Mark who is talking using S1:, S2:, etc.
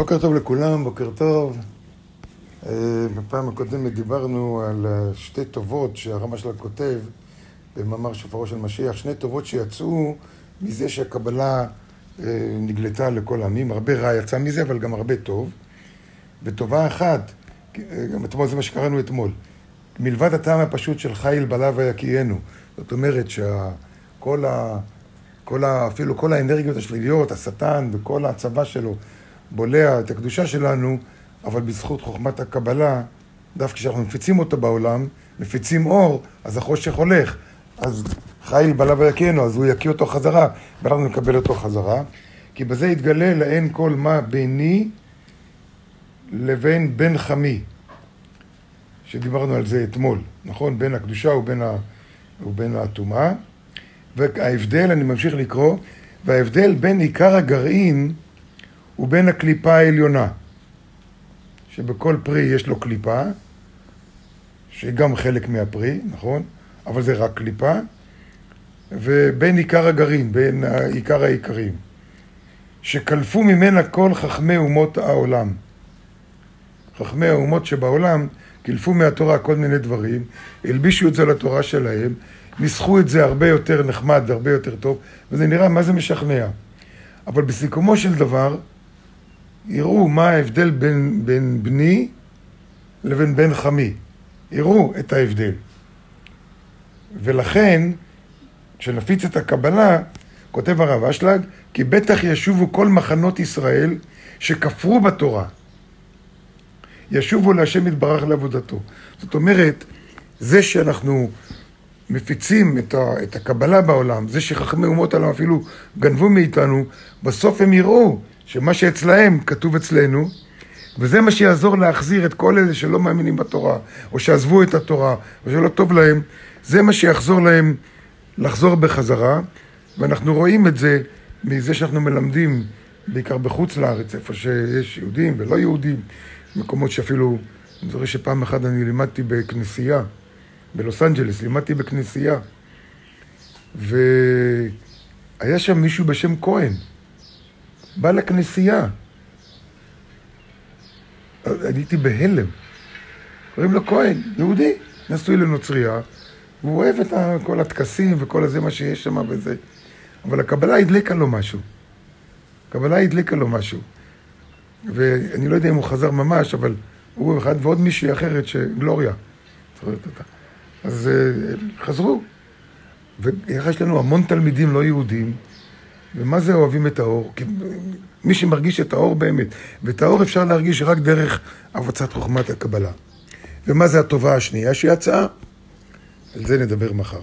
S1: בוקר טוב לכולם, בוקר טוב. אה, בפעם הקודמת דיברנו על אה, שתי טובות שהרמ"א שלה כותב במאמר שופרו של משיח, שני טובות שיצאו מזה שהקבלה אה, נגלתה לכל העמים, הרבה רע יצא מזה, אבל גם הרבה טוב. וטובה אחת, גם אתמול זה מה שקראנו אתמול, מלבד הטעם הפשוט של חיל בלע ויקיינו. זאת אומרת שכל ה... כל ה... אפילו כל האנרגיות השליליות, השטן וכל הצבא שלו בולע את הקדושה שלנו, אבל בזכות חוכמת הקבלה, דווקא כשאנחנו מפיצים אותו בעולם, מפיצים אור, אז החושך הולך. אז חיל בלע ויקינו, אז הוא יקיא אותו חזרה, ואנחנו נקבל אותו חזרה. כי בזה יתגלה לאין כל מה ביני לבין בן חמי, שדיברנו על זה אתמול, נכון? בין הקדושה ובין, ה... ובין הטומאה. וההבדל, אני ממשיך לקרוא, וההבדל בין עיקר הגרעין ובין הקליפה העליונה, שבכל פרי יש לו קליפה, שהיא גם חלק מהפרי, נכון? אבל זה רק קליפה, ובין עיקר הגרעין, בין עיקר העיקרים, שקלפו ממנה כל חכמי אומות העולם. חכמי האומות שבעולם קילפו מהתורה כל מיני דברים, הלבישו את זה לתורה שלהם, ניסחו את זה הרבה יותר נחמד והרבה יותר טוב, וזה נראה מה זה משכנע. אבל בסיכומו של דבר, יראו מה ההבדל בין, בין בני לבין בן חמי. יראו את ההבדל. ולכן, כשנפיץ את הקבלה, כותב הרב אשלג, כי בטח ישובו כל מחנות ישראל שכפרו בתורה. ישובו להשם יתברך לעבודתו. זאת אומרת, זה שאנחנו מפיצים את, ה, את הקבלה בעולם, זה שחכמי אומות העולם אפילו גנבו מאיתנו, בסוף הם יראו שמה שאצלהם כתוב אצלנו, וזה מה שיעזור להחזיר את כל אלה שלא מאמינים בתורה, או שעזבו את התורה, או שלא טוב להם, זה מה שיחזור להם לחזור בחזרה, ואנחנו רואים את זה מזה שאנחנו מלמדים, בעיקר בחוץ לארץ, איפה שיש יהודים ולא יהודים, מקומות שאפילו, אני זוכר שפעם אחת אני לימדתי בכנסייה, בלוס אנג'לס, לימדתי בכנסייה, והיה שם מישהו בשם כהן, בא לכנסייה. הייתי בהלם. קוראים לו כהן, יהודי, נשוי לנוצרייה, והוא אוהב את כל הטקסים וכל הזה, מה שיש שם וזה. אבל הקבלה הדליקה לו משהו. הקבלה הדליקה לו משהו. ואני לא יודע אם הוא חזר ממש, אבל הוא אחד ועוד מישהי אחרת, שגלוריה. אז אה, חזרו. ויש לנו המון תלמידים לא יהודים, ומה זה אוהבים את האור? כי מי שמרגיש את האור באמת, ואת האור אפשר להרגיש רק דרך הפצת חוכמת הקבלה. ומה זה הטובה השנייה שיצאה? על זה נדבר מחר.